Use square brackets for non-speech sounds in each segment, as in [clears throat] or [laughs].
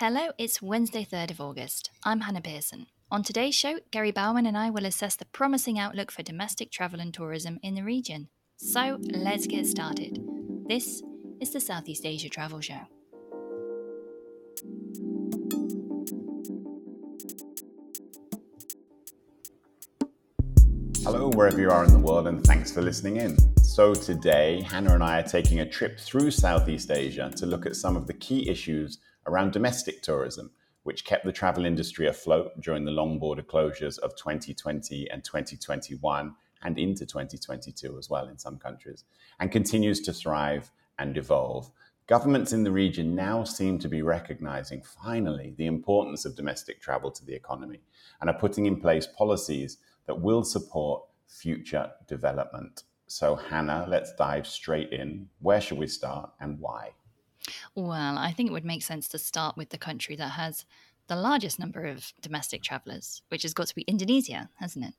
Hello, it's Wednesday, 3rd of August. I'm Hannah Pearson. On today's show, Gary Bowman and I will assess the promising outlook for domestic travel and tourism in the region. So let's get started. This is the Southeast Asia Travel Show. Hello, wherever you are in the world, and thanks for listening in. So, today, Hannah and I are taking a trip through Southeast Asia to look at some of the key issues around domestic tourism, which kept the travel industry afloat during the long border closures of 2020 and 2021 and into 2022 as well in some countries, and continues to thrive and evolve. Governments in the region now seem to be recognizing finally the importance of domestic travel to the economy and are putting in place policies that will support future development. So, Hannah, let's dive straight in. Where should we start and why? Well, I think it would make sense to start with the country that has the largest number of domestic travelers, which has got to be Indonesia, hasn't it?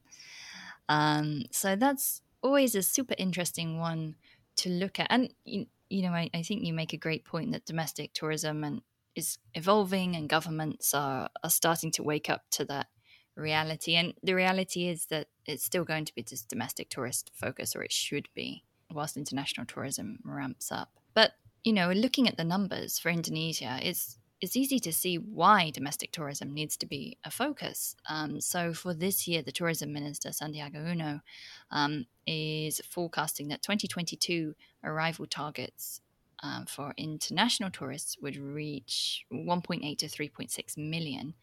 Um, so that's always a super interesting one to look at. And, you, you know, I, I think you make a great point that domestic tourism and is evolving and governments are, are starting to wake up to that reality. And the reality is that it's still going to be just domestic tourist focus, or it should be, whilst international tourism ramps up. But you know, looking at the numbers for Indonesia, it's it's easy to see why domestic tourism needs to be a focus. Um, so for this year, the tourism minister Sandiaga Uno um, is forecasting that 2022 arrival targets um, for international tourists would reach 1.8 to 3.6 million.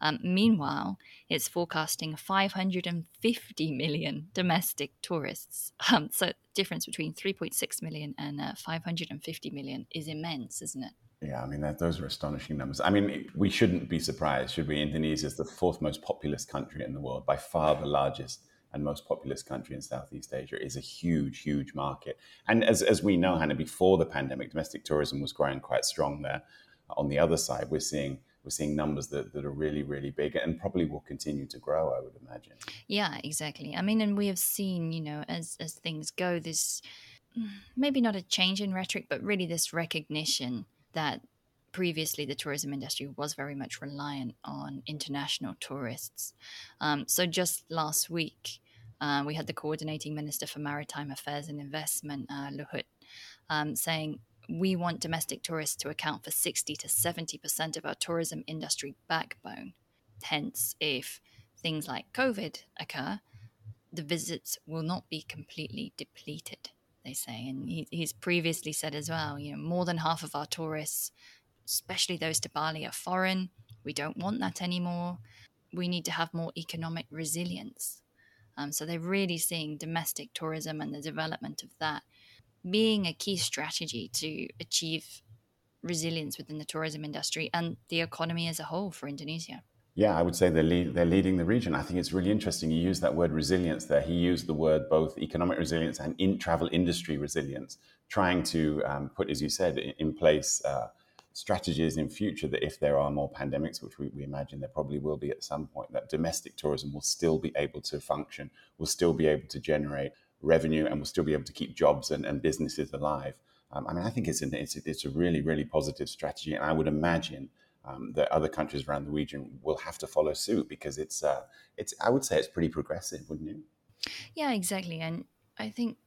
Um, meanwhile, it's forecasting 550 million domestic tourists. Um, so, difference between 3.6 million and uh, 550 million is immense, isn't it? Yeah, I mean, that, those are astonishing numbers. I mean, we shouldn't be surprised, should we? Indonesia is the fourth most populous country in the world, by far the largest and most populous country in Southeast Asia, is a huge, huge market. And as, as we know, Hannah, before the pandemic, domestic tourism was growing quite strong there. On the other side, we're seeing we're seeing numbers that, that are really, really big and probably will continue to grow, I would imagine. Yeah, exactly. I mean, and we have seen, you know, as as things go, this maybe not a change in rhetoric, but really this recognition that previously the tourism industry was very much reliant on international tourists. Um, so just last week, uh, we had the coordinating minister for maritime affairs and investment, uh, Luhut, um, saying we want domestic tourists to account for 60 to 70% of our tourism industry backbone. Hence, if things like COVID occur, the visits will not be completely depleted, they say. And he, he's previously said as well, you know, more than half of our tourists especially those to Bali, are foreign. We don't want that anymore. We need to have more economic resilience. Um, so they're really seeing domestic tourism and the development of that being a key strategy to achieve resilience within the tourism industry and the economy as a whole for Indonesia. Yeah, I would say they're, lead, they're leading the region. I think it's really interesting. You use that word resilience there. He used the word both economic resilience and in travel industry resilience, trying to um, put, as you said, in place uh, strategies in future that if there are more pandemics, which we, we, imagine there probably will be at some point, that domestic tourism will still be able to function, will still be able to generate revenue, and will still be able to keep jobs and, and businesses alive. Um, I mean, I think it's, an, it's, it's a really, really positive strategy, and I would imagine um, that other countries around the region will have to follow suit because it's, uh, it's, I would say, it's pretty progressive, wouldn't you? Yeah, exactly, and I think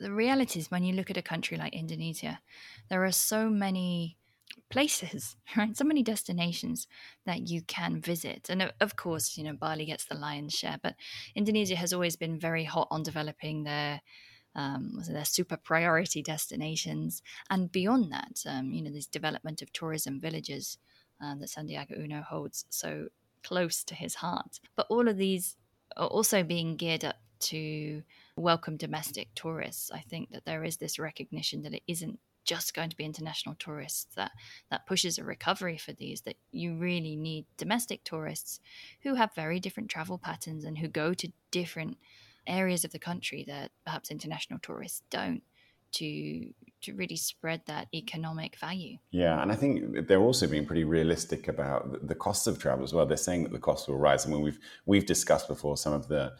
the reality is when you look at a country like Indonesia, there are so many places, [laughs] right? So many destinations that you can visit. And of course, you know, Bali gets the lion's share, but Indonesia has always been very hot on developing their um, their super priority destinations. And beyond that, um, you know, this development of tourism villages uh, that Sandiaga Uno holds so close to his heart. But all of these are also being geared up to welcome domestic tourists. I think that there is this recognition that it isn't just going to be international tourists that that pushes a recovery for these that you really need domestic tourists who have very different travel patterns and who go to different areas of the country that perhaps international tourists don't to to really spread that economic value. Yeah, and I think they're also being pretty realistic about the costs of travel as well. They're saying that the costs will rise. I mean, we've we've discussed before some of the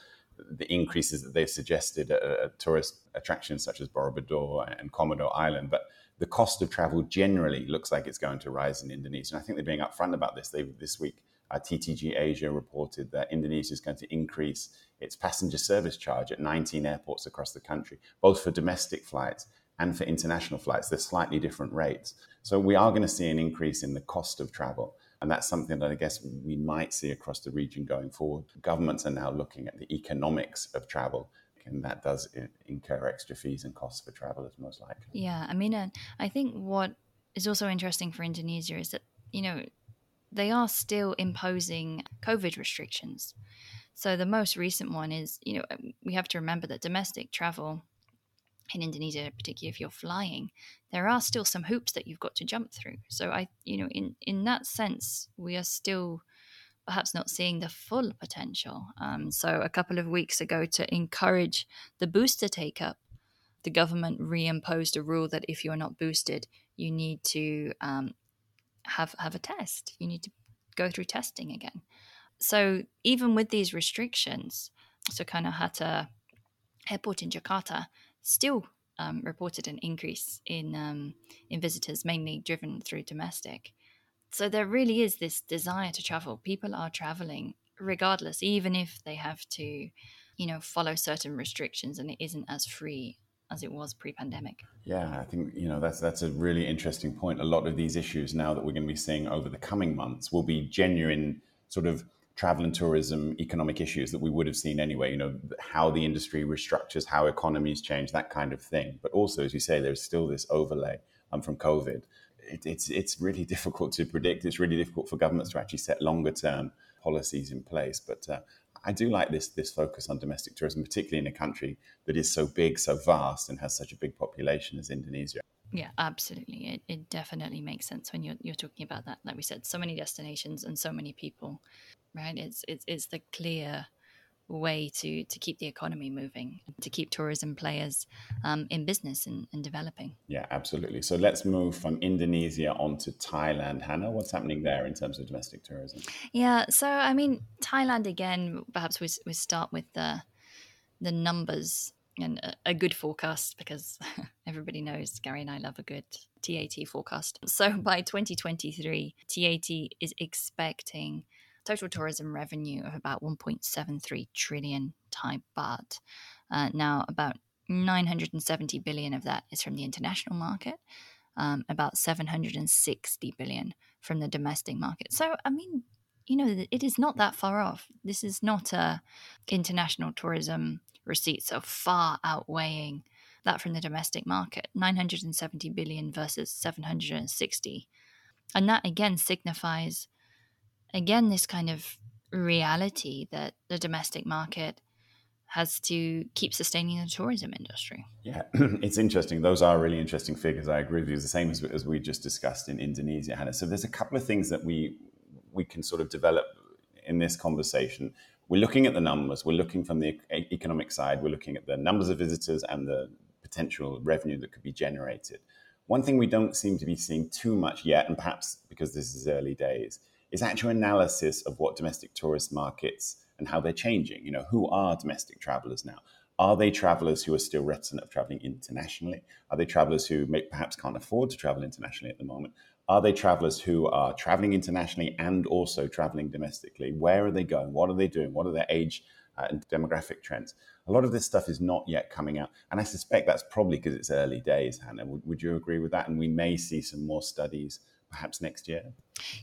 the increases that they've suggested at, at tourist attractions such as Borobudur and Komodo Island. But the cost of travel generally looks like it's going to rise in Indonesia. And I think they're being upfront about this. They this week, uh, TTG Asia reported that Indonesia is going to increase its passenger service charge at 19 airports across the country, both for domestic flights and for international flights. They're slightly different rates. So we are going to see an increase in the cost of travel. And that's something that I guess we might see across the region going forward. Governments are now looking at the economics of travel and that does incur extra fees and costs for travelers most likely. Yeah, I mean, I think what is also interesting for Indonesia is that you know they are still imposing COVID restrictions. So the most recent one is, you know, we have to remember that domestic travel in Indonesia, particularly if you're flying, there are still some hoops that you've got to jump through. So I, you know, in in that sense, we are still perhaps not seeing the full potential. Um, so, a couple of weeks ago, to encourage the booster take up, the government reimposed a rule that if you're not boosted, you need to um, have have a test. You need to go through testing again. So, even with these restrictions, so kind Soekarno Hatta Airport in Jakarta still um, reported an increase in um, in visitors, mainly driven through domestic. So there really is this desire to travel. People are traveling regardless, even if they have to, you know, follow certain restrictions and it isn't as free as it was pre-pandemic. Yeah, I think you know that's that's a really interesting point. A lot of these issues now that we're going to be seeing over the coming months will be genuine sort of travel and tourism economic issues that we would have seen anyway. You know how the industry restructures, how economies change, that kind of thing. But also, as you say, there's still this overlay um, from COVID it, it's it's really [laughs] difficult to predict. It's really difficult for governments to actually set longer term policies in place. But uh, I do like this this focus on domestic tourism, particularly in a country that is so big, so vast, and has such a big population as Indonesia. Yeah, absolutely. It, it definitely makes sense when you're you're talking about that. Like we said, so many destinations and so many people, right? It's it's it's the clear way to to keep the economy moving, to keep tourism players um, in business and, and, developing. Yeah, absolutely. So let's move from Indonesia on to Thailand. Hannah, what's happening there in terms of domestic tourism? Yeah, so I mean, Thailand again. Perhaps we we start with the the numbers and a, a good forecast because [laughs] everybody knows Gary and I love a good TAT forecast. So by 2023, TAT is expecting total tourism revenue of about 1.73 trillion Thai baht. Uh, now, about 970 billion of that is from the international market, um, about 760 billion from the domestic market. So, I mean, you know, it is not that far off. This is not a international tourism receipts are far outweighing that from the domestic market 970 billion versus 760 and that again signifies again this kind of reality that the domestic market has to keep sustaining the tourism industry. Yeah, [clears throat] it's interesting. Those are really interesting figures. I agree with you. It's the same as, as we just discussed in Indonesia, Hannah. So there's a couple of things that we we can sort of develop in this conversation. We're looking at the numbers. We're looking from the economic side. We're looking at the numbers of visitors and the potential revenue that could be generated. One thing we don't seem to be seeing too much yet, and perhaps because this is early days, is actual analysis of what domestic tourist markets and how they're changing. You know, who are domestic travelers now? Are they travelers who are still reticent of traveling internationally? Are they travelers who may, perhaps can't afford to travel internationally at the moment? Are they travelers who are traveling internationally and also traveling domestically? Where are they going? What are they doing? What are their age uh, and demographic trends? A lot of this stuff is not yet coming out. And I suspect that's probably because it's early days, Hannah. Would, would you agree with that? And we may see some more studies perhaps next year?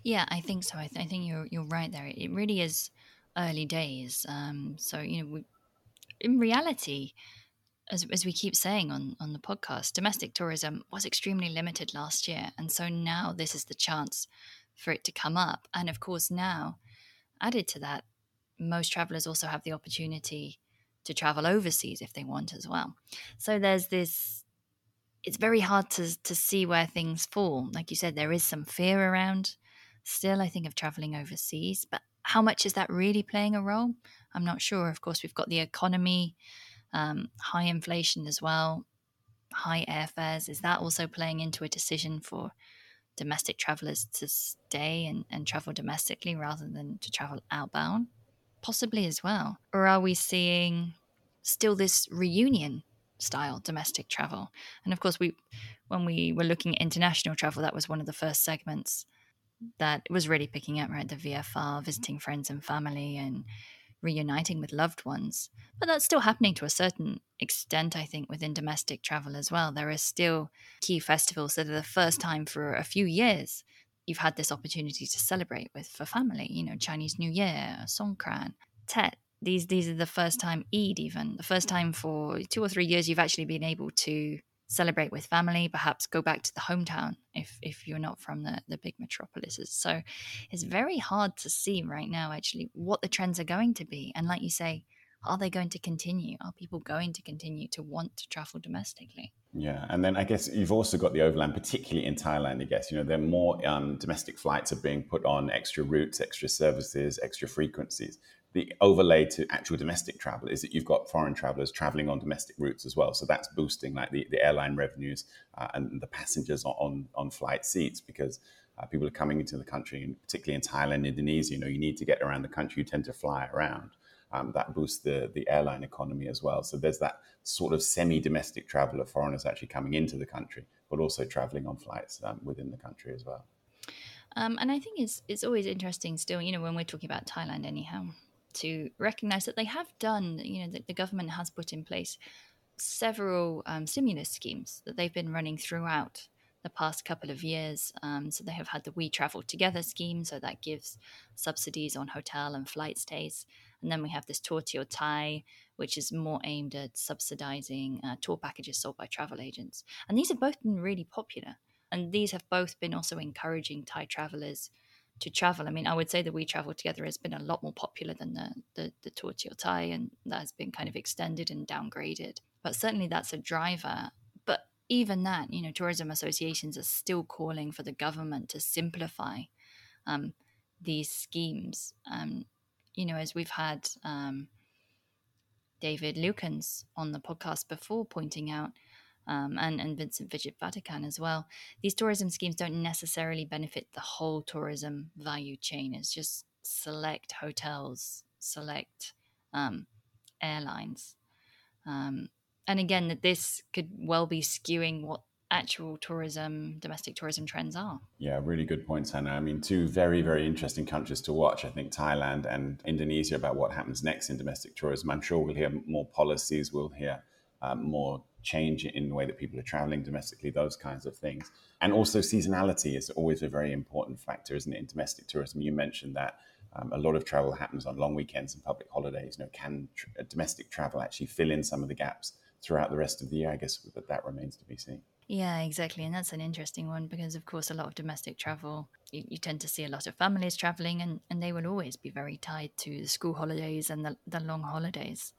Yeah, I think so. I, th- I think you're you're right there. It really is early days. Um, so you know, we, in reality, as as we keep saying on on the podcast, domestic tourism was extremely limited last year, and so now this is the chance for it to come up. And of course, now added to that, most travelers also have the opportunity to travel overseas if they want as well. So there's this it's very hard to to see where things fall. Like you said, there is some fear around still, I think, of traveling overseas. But how much is that really playing a role? I'm not sure. Of course, we've got the economy, um, high inflation as well, high airfares. Is that also playing into a decision for domestic travelers to stay and, and travel domestically rather than to travel outbound? Possibly as well. Or are we seeing still this reunion style domestic travel. And of course, we when we were looking at international travel, that was one of the first segments that was really picking up, right? The VFR, visiting friends and family, and reuniting with loved ones. But that's still happening to a certain extent, I think, within domestic travel as well. There are still key festivals that are the first time for a few years you've had this opportunity to celebrate with for family, you know, Chinese New Year, Songkran, Tet. These these are the first time Eid even, the first time for two or three years you've actually been able to celebrate with family, perhaps go back to the hometown if if you're not from the, the big metropolises. So it's very hard to see right now actually what the trends are going to be. And like you say, are they going to continue? Are people going to continue to want to travel domestically? Yeah, and then I guess you've also got the overland, particularly in Thailand. I guess you know there are more um, domestic flights are being put on, extra routes, extra services, extra frequencies the overlay to actual domestic travel is that you've got foreign travelers traveling on domestic routes as well. So that's boosting like the, the airline revenues uh, and the passengers on, on flight seats because uh, people are coming into the country, and particularly in Thailand, Indonesia. You know, you need to get around the country. You tend to fly around. Um, that boosts the the airline economy as well. So there's that sort of semi-domestic travel of foreigners actually coming into the country, but also traveling on flights um, within the country as well. Um, and I think it's it's always interesting still, you know, when we're talking about Thailand anyhow, to recognize that they have done, you know, that the government has put in place several um, stimulus schemes that they've been running throughout the past couple of years. Um, so they have had the We Travel Together scheme, so that gives subsidies on hotel and flight stays. And then we have this Tour Tiew Thai, which is more aimed at subsidizing uh, tour packages sold by travel agents. And these have both been really popular. And these have both been also encouraging Thai travelers to travel. I mean, I would say that We Travel Together has been a lot more popular than the, the, the Tour Thai, and that has been kind of extended and downgraded. But certainly that's a driver. But even that, you know, tourism associations are still calling for the government to simplify um, these schemes. Um, you know, as we've had um, David Lukens on the podcast before pointing out, um, and, and Vincent Vijay Vatican as well. These tourism schemes don't necessarily benefit the whole tourism value chain. It's just select hotels, select um, airlines. Um, and again, that this could well be skewing what actual tourism, domestic tourism trends are. Yeah, really good points, Hannah. I mean, two very, very interesting countries to watch. I think Thailand and Indonesia about what happens next in domestic tourism. I'm sure we'll hear more policies, we'll hear um, more change in the way that people are traveling domestically, those kinds of things. And also, seasonality is always a very important factor, isn't it, in domestic tourism? You mentioned that um, a lot of travel happens on long weekends and public holidays. You know, can tr- uh, domestic travel actually fill in some of the gaps throughout the rest of the year? I guess that that remains to be seen. Yeah, exactly. And that's an interesting one because, of course, a lot of domestic travel, you, you, tend to see a lot of families traveling, and, and they will always be very tied to the school holidays and the, the long holidays.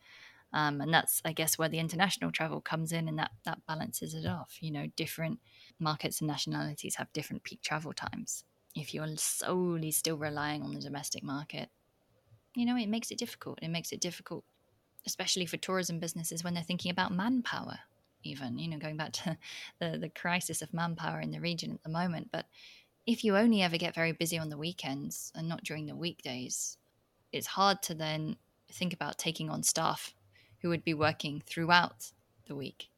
Um, and that's, I guess, where the international travel comes in and that, that balances it off. You know, different markets and nationalities have different peak travel times. If you're solely still relying on the domestic market, you know, it makes it difficult. It makes it difficult, especially for tourism businesses when they're thinking about manpower, even, you know, going back to [laughs] the, the crisis of manpower in the region at the moment. But if you only ever get very busy on the weekends and not during the weekdays, it's hard to then think about taking on staff who would be working throughout the week.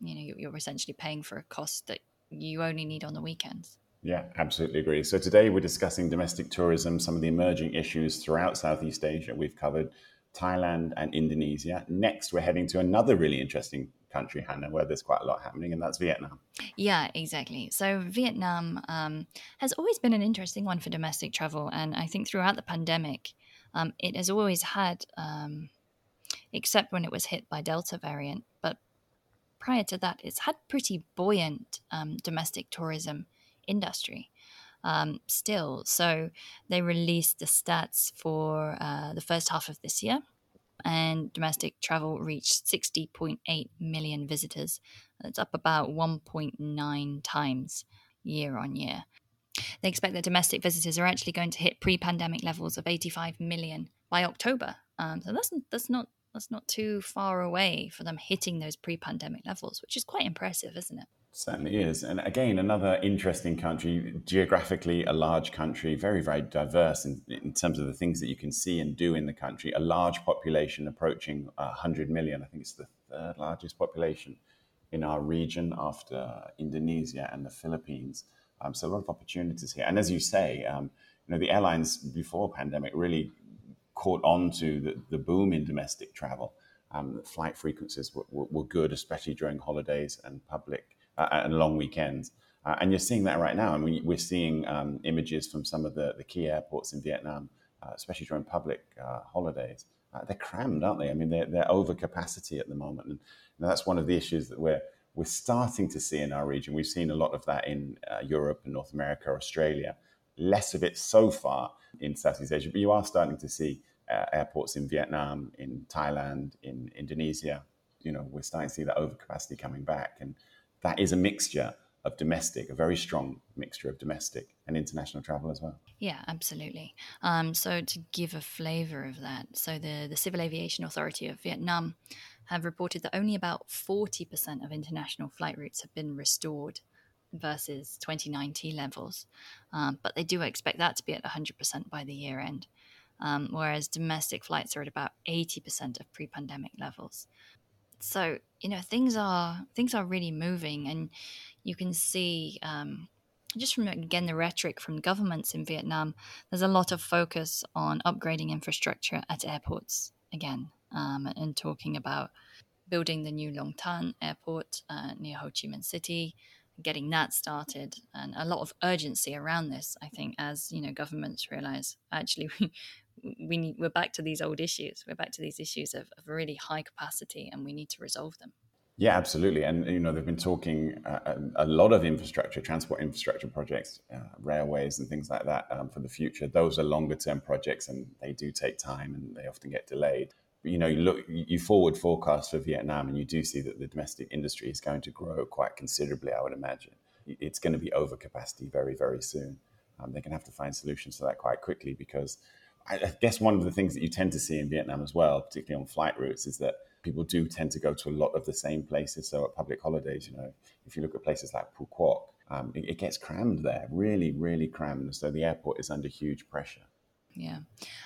You know, you're essentially paying for a cost that you only need on the weekends. Yeah, absolutely agree. So today we're discussing domestic tourism, some of the emerging issues throughout Southeast Asia. We've covered Thailand and Indonesia. Next, we're heading to another really interesting country, Hannah, where there's quite a lot happening, and that's Vietnam. Yeah, exactly. So Vietnam um, has always been an interesting one for domestic travel, and I think throughout the pandemic, um, it has always had um, except when it was hit by Delta variant. But prior to that, it's had pretty buoyant um, domestic tourism industry. Um, still. So they released the stats for uh, the first half of this year, and domestic travel reached 60.8 million visitors. That's up about 1.9 times year on year. They expect that domestic visitors are actually going to hit pre-pandemic levels of 85 million by October. Um, so that's that's not that's not too far away for them hitting those pre-pandemic levels, which is quite impressive, isn't it? Certainly is. And again, another interesting country, geographically a large country, very, very diverse in, in terms of the things that you can see and do in the country. A large population approaching 100 million. I think it's the third largest population in our region after Indonesia and the Philippines. Um, so a lot of opportunities here. And as you say, um, you know, the airlines before pandemic really caught on to the, the boom in domestic travel. Um, flight frequencies were, were, were, good, especially during holidays and public uh, and long weekends. Uh, and you're seeing that right now. I And we, are seeing um, images from some of the, the key airports in Vietnam, uh, especially during public uh, holidays. Uh, they're crammed, aren't they? I mean, they're, they're over capacity at the moment. And that's one of the issues that we're, we're starting to see in our region. We've seen a lot of that in uh, Europe and North America, Australia. Less of it so far in Southeast Asia, but you are starting to see uh, airports in Vietnam, in Thailand, in Indonesia. You know, we're starting to see that overcapacity coming back, and that is a mixture of domestic, a very strong mixture of domestic and international travel as well. Yeah, absolutely. Um, so to give a flavour of that, so the the Civil Aviation Authority of Vietnam have reported that only about 40% of international flight routes have been restored versus 2019 levels. Um, but they do expect that to be at 100% by the year end, um, whereas domestic flights are at about 80% of pre pandemic levels. So you know things are things are really moving, and you can see um, just from again the rhetoric from governments in Vietnam. There's a lot of focus on upgrading infrastructure at airports again, um, and talking about building the new Long Thanh airport uh, near Ho Chi Minh City, getting that started, and a lot of urgency around this. I think as you know, governments realize actually [laughs] we we need we're back to these old issues. We're back to these issues of, of really high capacity, and we need to resolve them. Yeah, absolutely. And you know, they've been talking uh, a lot of infrastructure, transport infrastructure projects, uh, railways, and things like that um, for the future. Those are longer term projects, and they do take time, and they often get delayed. You know, you look, you forward forecast for Vietnam, and you do see that the domestic industry is going to grow quite considerably. I would imagine it's going to be over capacity very, very soon. Um, they're going to have to find solutions to that quite quickly because I guess one of the things that you tend to see in Vietnam as well, particularly on flight routes, is that people do tend to go to a lot of the same places. So at public holidays, you know, if you look at places like Phu Quoc, um, it, it, gets crammed there, really, really crammed. So the airport is under huge pressure. Yeah,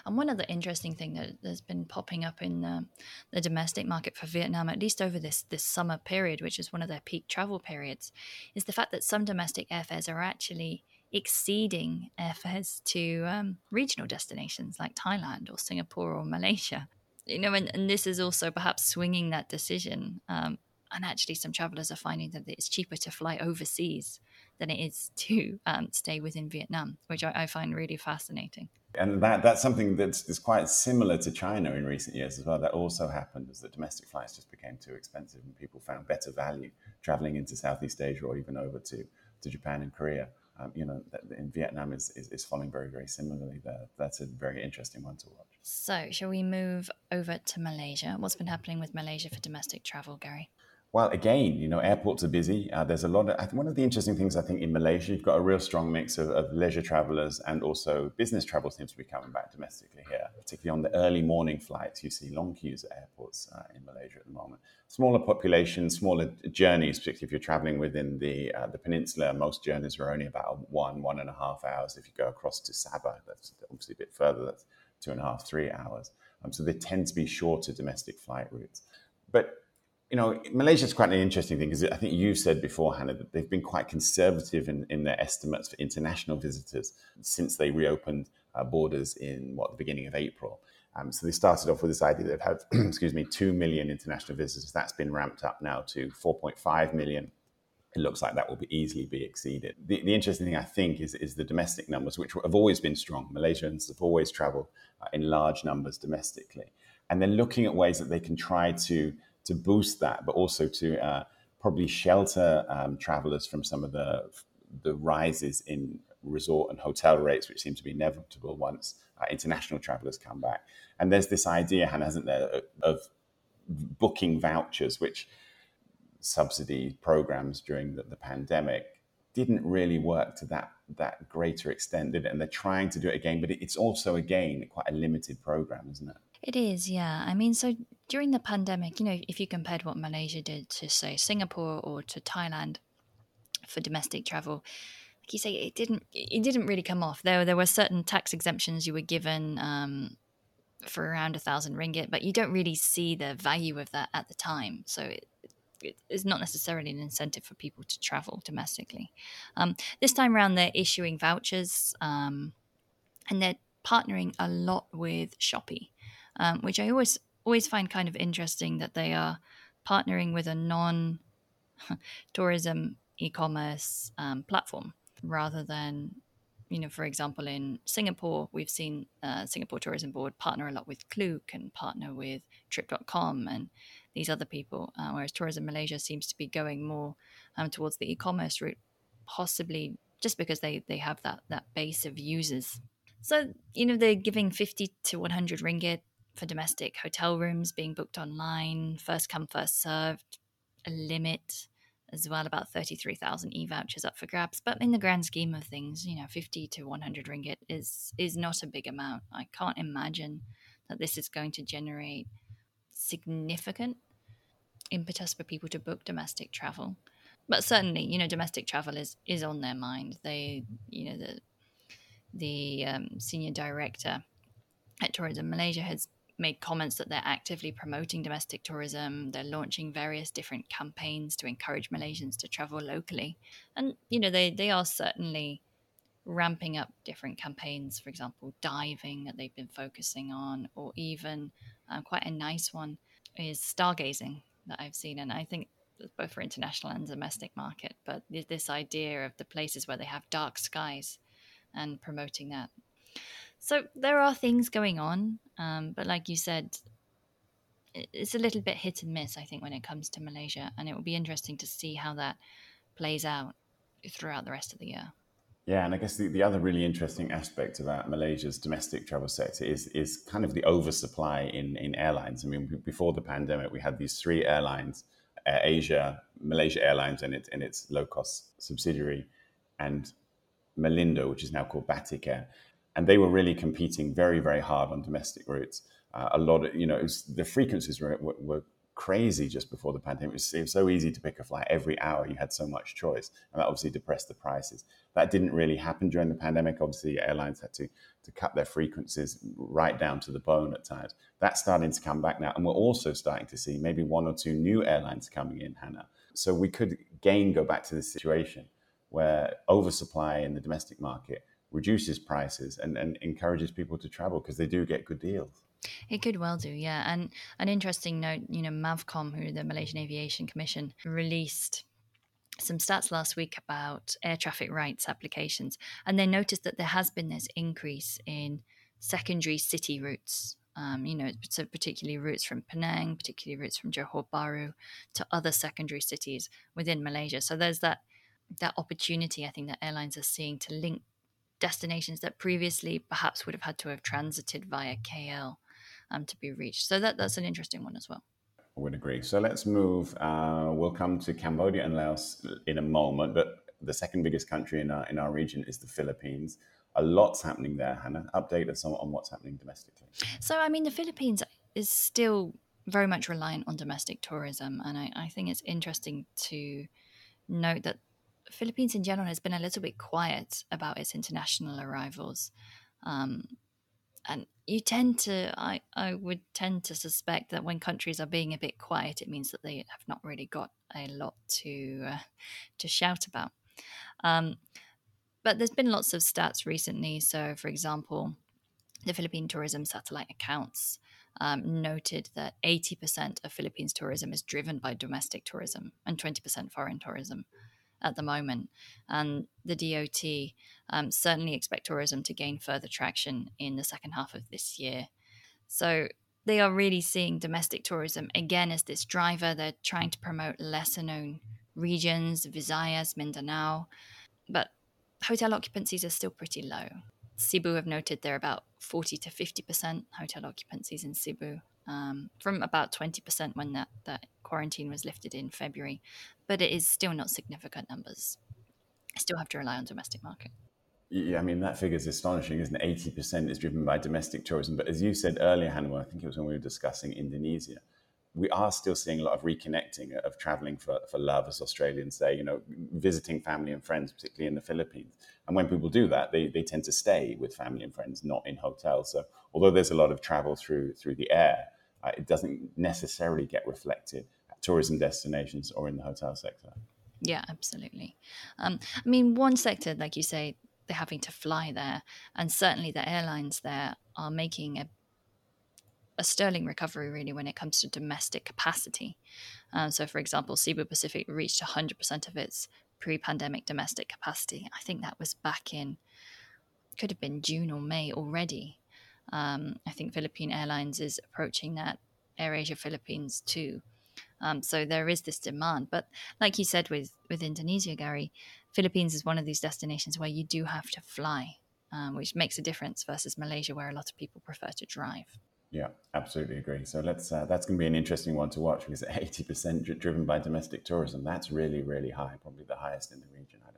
and one of the interesting thing that has been popping up in the domestic market for Vietnam, at least over this this summer period, which is one of their peak travel periods, is the fact that some domestic airfares are actually exceeding airfares to um, regional destinations like Thailand or Singapore or Malaysia. You know, and, and this is also perhaps swinging that decision. Um, and actually, some travelers are finding that it's cheaper to fly overseas than it is to um, stay within Vietnam, which I, I, find really fascinating. And that, that's something that's, quite similar to China in recent years as well. That also happened as the domestic flights just became too expensive and people found better value traveling into Southeast Asia or even over to, to Japan and Korea um, you know, in Vietnam is, is, is, following very, very similarly there. That's a very interesting one to watch. So, shall we move over to Malaysia? What's been happening with Malaysia for domestic travel, Gary? Well, again, you know, airports are busy. Uh, there's a lot of, one of the interesting things I think in Malaysia, you've got a real strong mix of, of, leisure travelers and also business travel seems to be coming back domestically here, particularly on the early morning flights. You see long queues at airports uh, in Malaysia at the moment. Smaller population, smaller journeys, particularly if you're traveling within the, uh, the peninsula. Most journeys are only about one, one and a half hours. If you go across to Sabah, that's obviously a bit further, that's two and a half, three hours. Um, so they tend to be shorter domestic flight routes. But you know, Malaysia is quite an interesting thing because I think you've said before, Hannah, that they've been quite conservative in, in their estimates for international visitors since they reopened uh, borders in what the beginning of April. Um, so they started off with this idea they've had, [clears throat] excuse me, two million international visitors. That's been ramped up now to 4.5 million. It looks like that will be easily be exceeded. The, the interesting thing I think is, is the domestic numbers, which have always been strong. Malaysians have always travelled uh, in large numbers domestically, and they're looking at ways that they can try to to boost that, but also to uh, probably shelter um, travelers from some of the the rises in resort and hotel rates, which seem to be inevitable once uh, international travelers come back. And there's this idea, Hannah, hasn't there, of booking vouchers, which subsidy programs during the, the pandemic didn't really work to that that greater extent, did it? And they're trying to do it again, but it's also again quite a limited program, isn't it? It is, yeah. I mean, so during the pandemic, you know, if you compared what Malaysia did to, say, Singapore or to Thailand, for domestic travel. Like you say, it didn't it didn't really come off. There there were certain tax exemptions you were given um, for around a thousand ringgit, but you don't really see the value of that at the time. So it, it is not necessarily an incentive for people to travel domestically. Um, this time around, they're issuing vouchers um, and they're partnering a lot with Shopee, um, which I always always find kind of interesting that they are partnering with a non tourism e-commerce um, platform rather than you know, for example, in Singapore, we've seen uh, Singapore Tourism Board partner a lot with Klook and partner with Trip.com and these other people, uh, whereas Tourism Malaysia seems to be going more um, towards the e-commerce route, possibly just because they they have that that base of users. So you know they're giving fifty to one hundred ringgit for domestic hotel rooms being booked online, first come first served, a limit as well, about 33,000 e-vouchers up for grabs. But in the grand scheme of things, you know, 50 to 100 ringgit is is not a big amount. I can't imagine that this is going to generate significant impetus for people to book domestic travel. But certainly, you know, domestic travel is is on their mind. They, you know, the the um, senior director at Tourism Malaysia has made comments that they're actively promoting domestic tourism. They're launching various different campaigns to encourage Malaysians to travel locally. And, you know, they, they are certainly ramping up different campaigns, for example, diving that they've been focusing on, or even uh, quite a nice one is stargazing that I've seen. And I think both for international and domestic market, but this idea of the places where they have dark skies and promoting that so there are things going on, um, but like you said, it's a little bit hit and miss, I think, when it comes to Malaysia, and it will be interesting to see how that plays out throughout the rest of the year. Yeah, and I guess the, the other really interesting aspect about Malaysia's domestic travel sector is is kind of the oversupply in, in airlines. I mean, before the pandemic, we had these three airlines: Air Asia, Malaysia Airlines, and its and its low cost subsidiary, and Malindo, which is now called Batik Air and they were really competing very, very hard on domestic routes. Uh, a lot of, you know, was, the frequencies were, were, were, crazy just before the pandemic. It was, it was, so easy to pick a flight every hour. You had so much choice, and that obviously depressed the prices. That didn't really happen during the pandemic. Obviously, airlines had to to cut their frequencies right down to the bone at times. That's starting to come back now, and we're also starting to see maybe one or two new airlines coming in, Hannah. So we could again go back to this situation where oversupply in the domestic market reduces prices and, and encourages people to travel because they do get good deals. It could well do, yeah. And an interesting note, you know, Mavcom, who the Malaysian Aviation Commission released some stats last week about air traffic rights applications, and they noticed that there has been this increase in secondary city routes. Um, you know, so particularly routes from Penang, particularly routes from Johor Bahru to other secondary cities within Malaysia. So there's that that opportunity I think that airlines are seeing to link destinations that previously perhaps would have had to have transited via KL um, to be reached. So that, that's an interesting one as well. I would agree. So let's move. Uh, we'll come to Cambodia and Laos in a moment, but the second biggest country in our, in our region is the Philippines. A lot's happening there, Hannah. Update us on, on what's happening domestically. So, I mean, the Philippines is still very much reliant on domestic tourism, and I, I think it's interesting to note that Philippines in general has been a little bit quiet about its international arrivals. Um, and you tend to, I, I would tend to suspect that when countries are being a bit quiet, it means that they have not really got a lot to uh, to shout about. Um, but there's been lots of stats recently. So, for example, the Philippine Tourism Satellite Accounts um, noted that 80% of Philippines tourism is driven by domestic tourism and 20% foreign tourism at the moment. And the DOT um, certainly expect tourism to gain further traction in the second half of this year. So they are really seeing domestic tourism again as this driver. They're trying to promote lesser known regions, Visayas, Mindanao, but hotel occupancies are still pretty low. Cebu have noted they're about 40 to 50% hotel occupancies in Cebu um, from about 20% when that, that quarantine was lifted in February. But it is still not significant numbers. I still have to rely on domestic market. Yeah, I mean, that figure is astonishing, isn't it? 80% is driven by domestic tourism. But as you said earlier, Hannah, I think it was when we were discussing Indonesia, we are still seeing a lot of reconnecting of traveling for, for love, as Australians say, you know, visiting family and friends, particularly in the Philippines. And when people do that, they, they tend to stay with family and friends, not in hotels. So although there's a lot of travel through through the air, it doesn't necessarily get reflected at tourism destinations or in the hotel sector. Yeah, absolutely. Um, I mean, one sector, like you say, they're having to fly there, and certainly the airlines there are making a a sterling recovery really when it comes to domestic capacity. Um, so, for example, Cebu Pacific reached 100% of its pre-pandemic domestic capacity. I think that was back in could have been June or May already. Um, I think Philippine Airlines is approaching that. AirAsia Philippines too. Um, so there is this demand, but like you said with with Indonesia, Gary, Philippines is one of these destinations where you do have to fly, um, which makes a difference versus Malaysia, where a lot of people prefer to drive. Yeah, absolutely agree. So let's uh, that's going to be an interesting one to watch because [laughs] eighty percent driven by domestic tourism. That's really really high, probably the highest in the region, I'd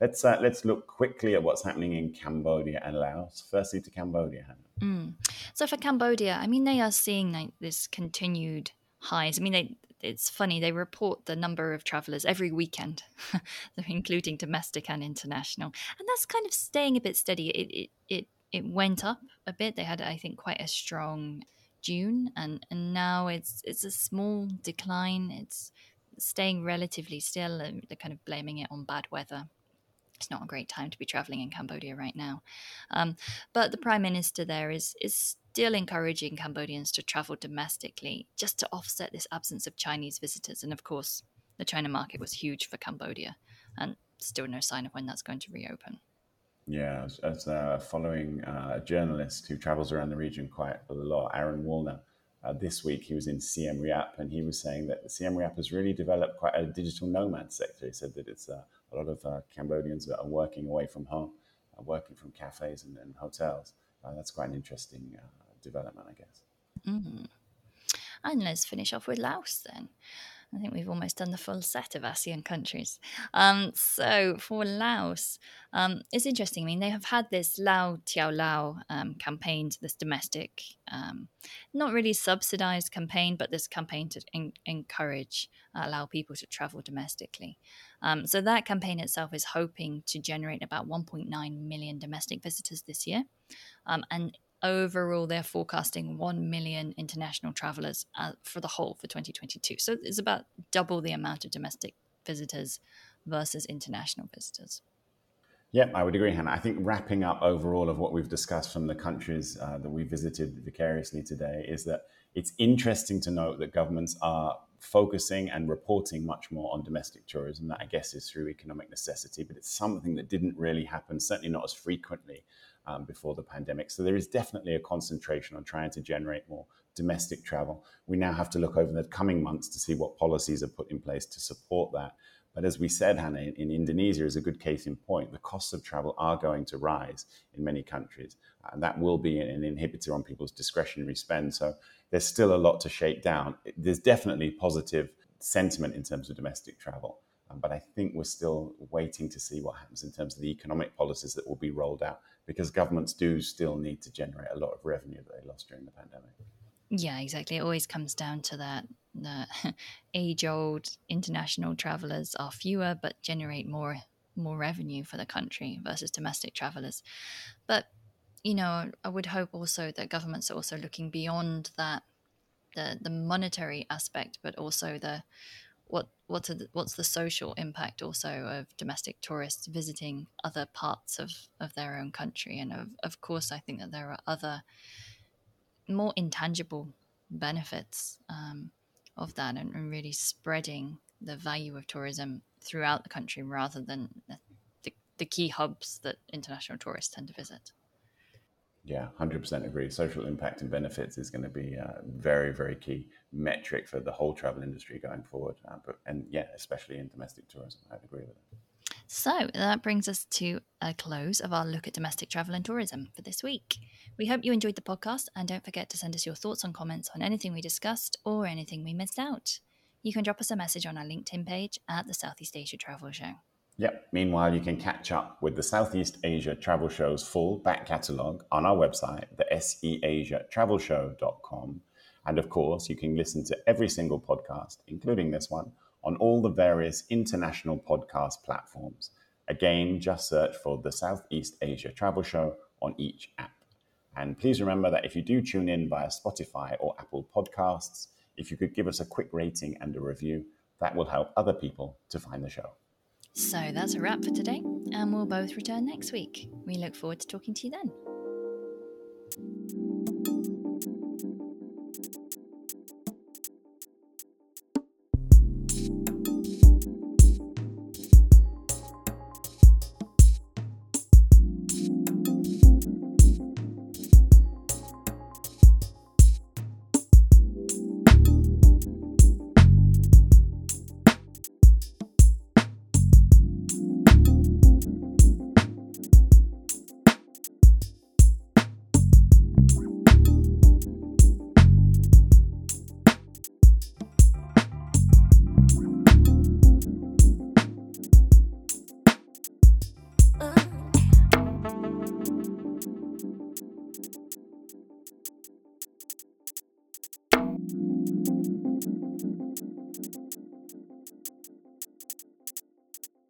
Let's uh, let's look quickly at what's happening in Cambodia and Laos. Firstly, to Cambodia, Hannah. Mm. So for Cambodia, I mean, they are seeing like this continued highs. I mean, they it's funny they report the number of travelers every weekend [laughs] including domestic and international and that's kind of staying a bit steady it, it it it went up a bit they had i think quite a strong june and and now it's it's a small decline it's staying relatively still and they're kind of blaming it on bad weather it's not a great time to be traveling in Cambodia right now. Um, but the prime minister there is is still encouraging Cambodians to travel domestically just to offset this absence of Chinese visitors. And of course, the China market was huge for Cambodia, and still no sign of when that's going to reopen. Yeah, as, uh, following uh, a journalist who travels around the region quite a lot, Aaron Woolner. Uh, this week he was in Siem Reap and he was saying that Siem Reap has really developed quite a digital nomad sector. He said that it's uh, a lot of uh, Cambodians that are working away from home, uh, working from cafes and, and hotels. that's quite an interesting development, I guess. Mm. And let's finish off with Laos then. I think we've almost done the full set of ASEAN countries. Um, so for Laos, um, it's interesting. I mean, they have had this Lao Tiao Lao um, campaign, this domestic, um, not really subsidized campaign, but this campaign to encourage, uh, Lao people to travel domestically. Um, so that campaign itself is hoping to generate about 1.9 million domestic visitors this year. Um, and overall they're forecasting 1 million international travelers uh, for the whole for 2022 so it's about double the amount of domestic visitors versus international visitors yeah, I would agree, Hannah. I think wrapping up overall of what we've discussed from the countries uh, that we visited vicariously today is that it's interesting to note that governments are focusing and reporting much more on domestic tourism. That I guess is through economic necessity, but it's something that didn't really happen, certainly not as frequently um, before the pandemic. So there is definitely a concentration on trying to generate more domestic travel. We now have to look over the coming months to see what policies are put in place to support that. But as we said, Hannah, in, in Indonesia is a good case in point. The costs of travel are going to rise in many countries, and that will be an inhibitor on people's discretionary spend. So there's still a lot to shake down. There's definitely positive sentiment in terms of domestic travel. Um, but I think we're still waiting to see what happens in terms of the economic policies that will be rolled out because governments do still need to generate a lot of revenue that they lost during the pandemic. Yeah, exactly. It always comes down to that. The [laughs] age old international travelers are fewer but generate more more revenue for the country versus domestic travelers. But you know, I would hope also that governments are also looking beyond that the the monetary aspect, but also the what what's the, what's the social impact also of domestic tourists visiting other parts of, of their own country? And of, of course i think that there are other more intangible benefits um, of that and, and, really spreading the value of tourism throughout the country rather than the, the key hubs that international tourists tend to visit yeah, 100% agree. Social impact and benefits is going to be a very, very key metric for the whole travel industry going forward. Uh, but, and yeah, especially in domestic tourism. I'd agree with it. So that brings us to a close of our look at domestic travel and tourism for this week. We hope you enjoyed the podcast and don't forget to send us your thoughts and comments on anything we discussed or anything we missed out. You can drop us a message on our LinkedIn page at the Southeast Asia Travel Show. Yep. Meanwhile, you can catch up with the Southeast Asia Travel Show's full back catalogue on our website, the seasiatravelshow.com. And of course, you can listen to every single podcast, including this one, on all the various international podcast platforms. Again, just search for the Southeast Asia Travel Show on each app. And please remember that if you do tune in via Spotify or Apple Podcasts, if you could give us a quick rating and a review, that will help other people to find the show. So that's a wrap for today, and we'll both return next week. We look forward to talking to you then.